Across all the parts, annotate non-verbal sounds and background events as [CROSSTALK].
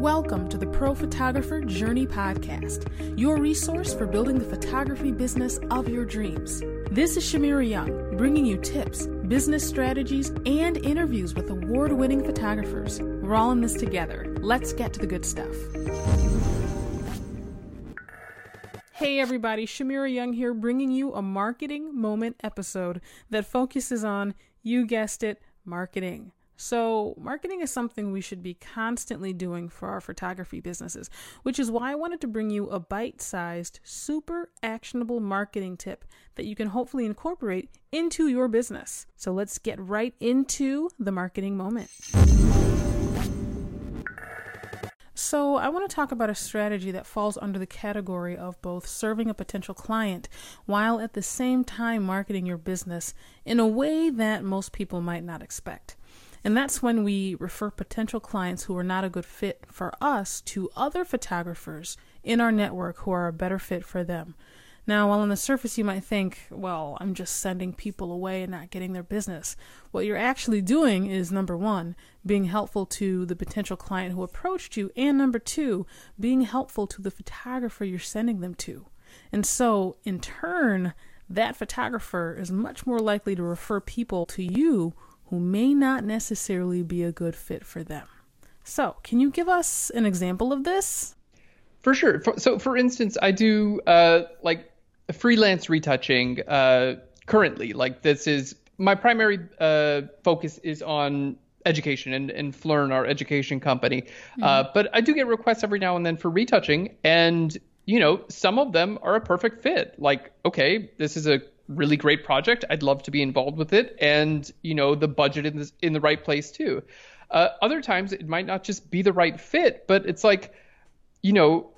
Welcome to the Pro Photographer Journey Podcast, your resource for building the photography business of your dreams. This is Shamira Young, bringing you tips, business strategies, and interviews with award winning photographers. We're all in this together. Let's get to the good stuff. Hey everybody, Shamira Young here, bringing you a marketing moment episode that focuses on, you guessed it, marketing. So, marketing is something we should be constantly doing for our photography businesses, which is why I wanted to bring you a bite sized, super actionable marketing tip that you can hopefully incorporate into your business. So, let's get right into the marketing moment. So, I want to talk about a strategy that falls under the category of both serving a potential client while at the same time marketing your business in a way that most people might not expect. And that's when we refer potential clients who are not a good fit for us to other photographers in our network who are a better fit for them. Now, while on the surface you might think, well, I'm just sending people away and not getting their business, what you're actually doing is number one, being helpful to the potential client who approached you, and number two, being helpful to the photographer you're sending them to. And so, in turn, that photographer is much more likely to refer people to you who may not necessarily be a good fit for them. So, can you give us an example of this? For sure. So, for instance, I do uh, like freelance retouching uh, currently. Like, this is my primary uh, focus is on education and, and Phlearn, our education company. Mm-hmm. Uh, but I do get requests every now and then for retouching, and you know, some of them are a perfect fit. Like, okay, this is a really great project. I'd love to be involved with it, and you know the budget in this in the right place too. Uh, other times it might not just be the right fit, but it's like, you know,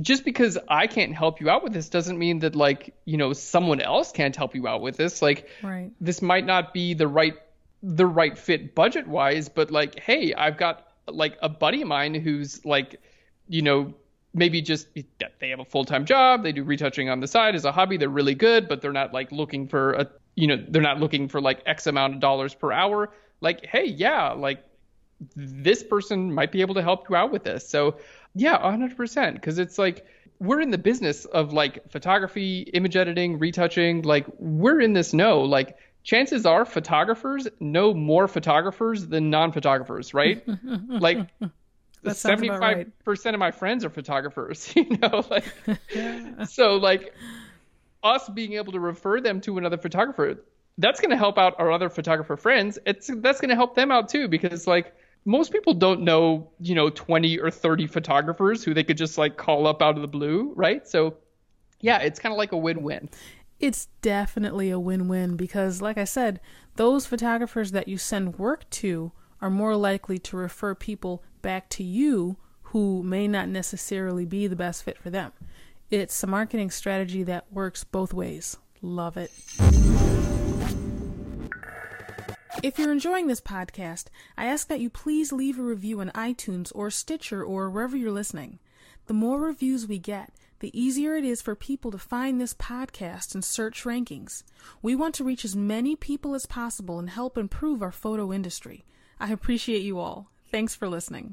just because I can't help you out with this doesn't mean that like you know someone else can't help you out with this. Like right. this might not be the right the right fit budget wise, but like hey, I've got like a buddy of mine who's like you know maybe just they have a full-time job they do retouching on the side as a hobby they're really good but they're not like looking for a you know they're not looking for like x amount of dollars per hour. Like hey yeah like this person might be able to help you out with this. So yeah 100% because it's like we're in the business of like photography image editing retouching like we're in this no like chances are photographers know more photographers than non-photographers right? [LAUGHS] Like seventy-five percent of my friends are photographers. [LAUGHS] You know, like yeah. so like us being able to refer them to another photographer, that's going to help out our other photographer friends. It's that's going to help them out too because like most people don't know, you know, 20 or 30 photographers who they could just like call up out of the blue, right? So yeah, it's kind of like a win-win. It's definitely a win-win because like I said, those photographers that you send work to are more likely to refer people back to you who may not necessarily be the best fit for them. It's a marketing strategy that works both ways. Love it. If you're enjoying this podcast, I ask that you please leave a review on iTunes or Stitcher or wherever you're listening. The more reviews we get, the easier it is for people to find this podcast and search rankings. We want to reach as many people as possible and help improve our photo industry. I appreciate you all. Thanks for listening.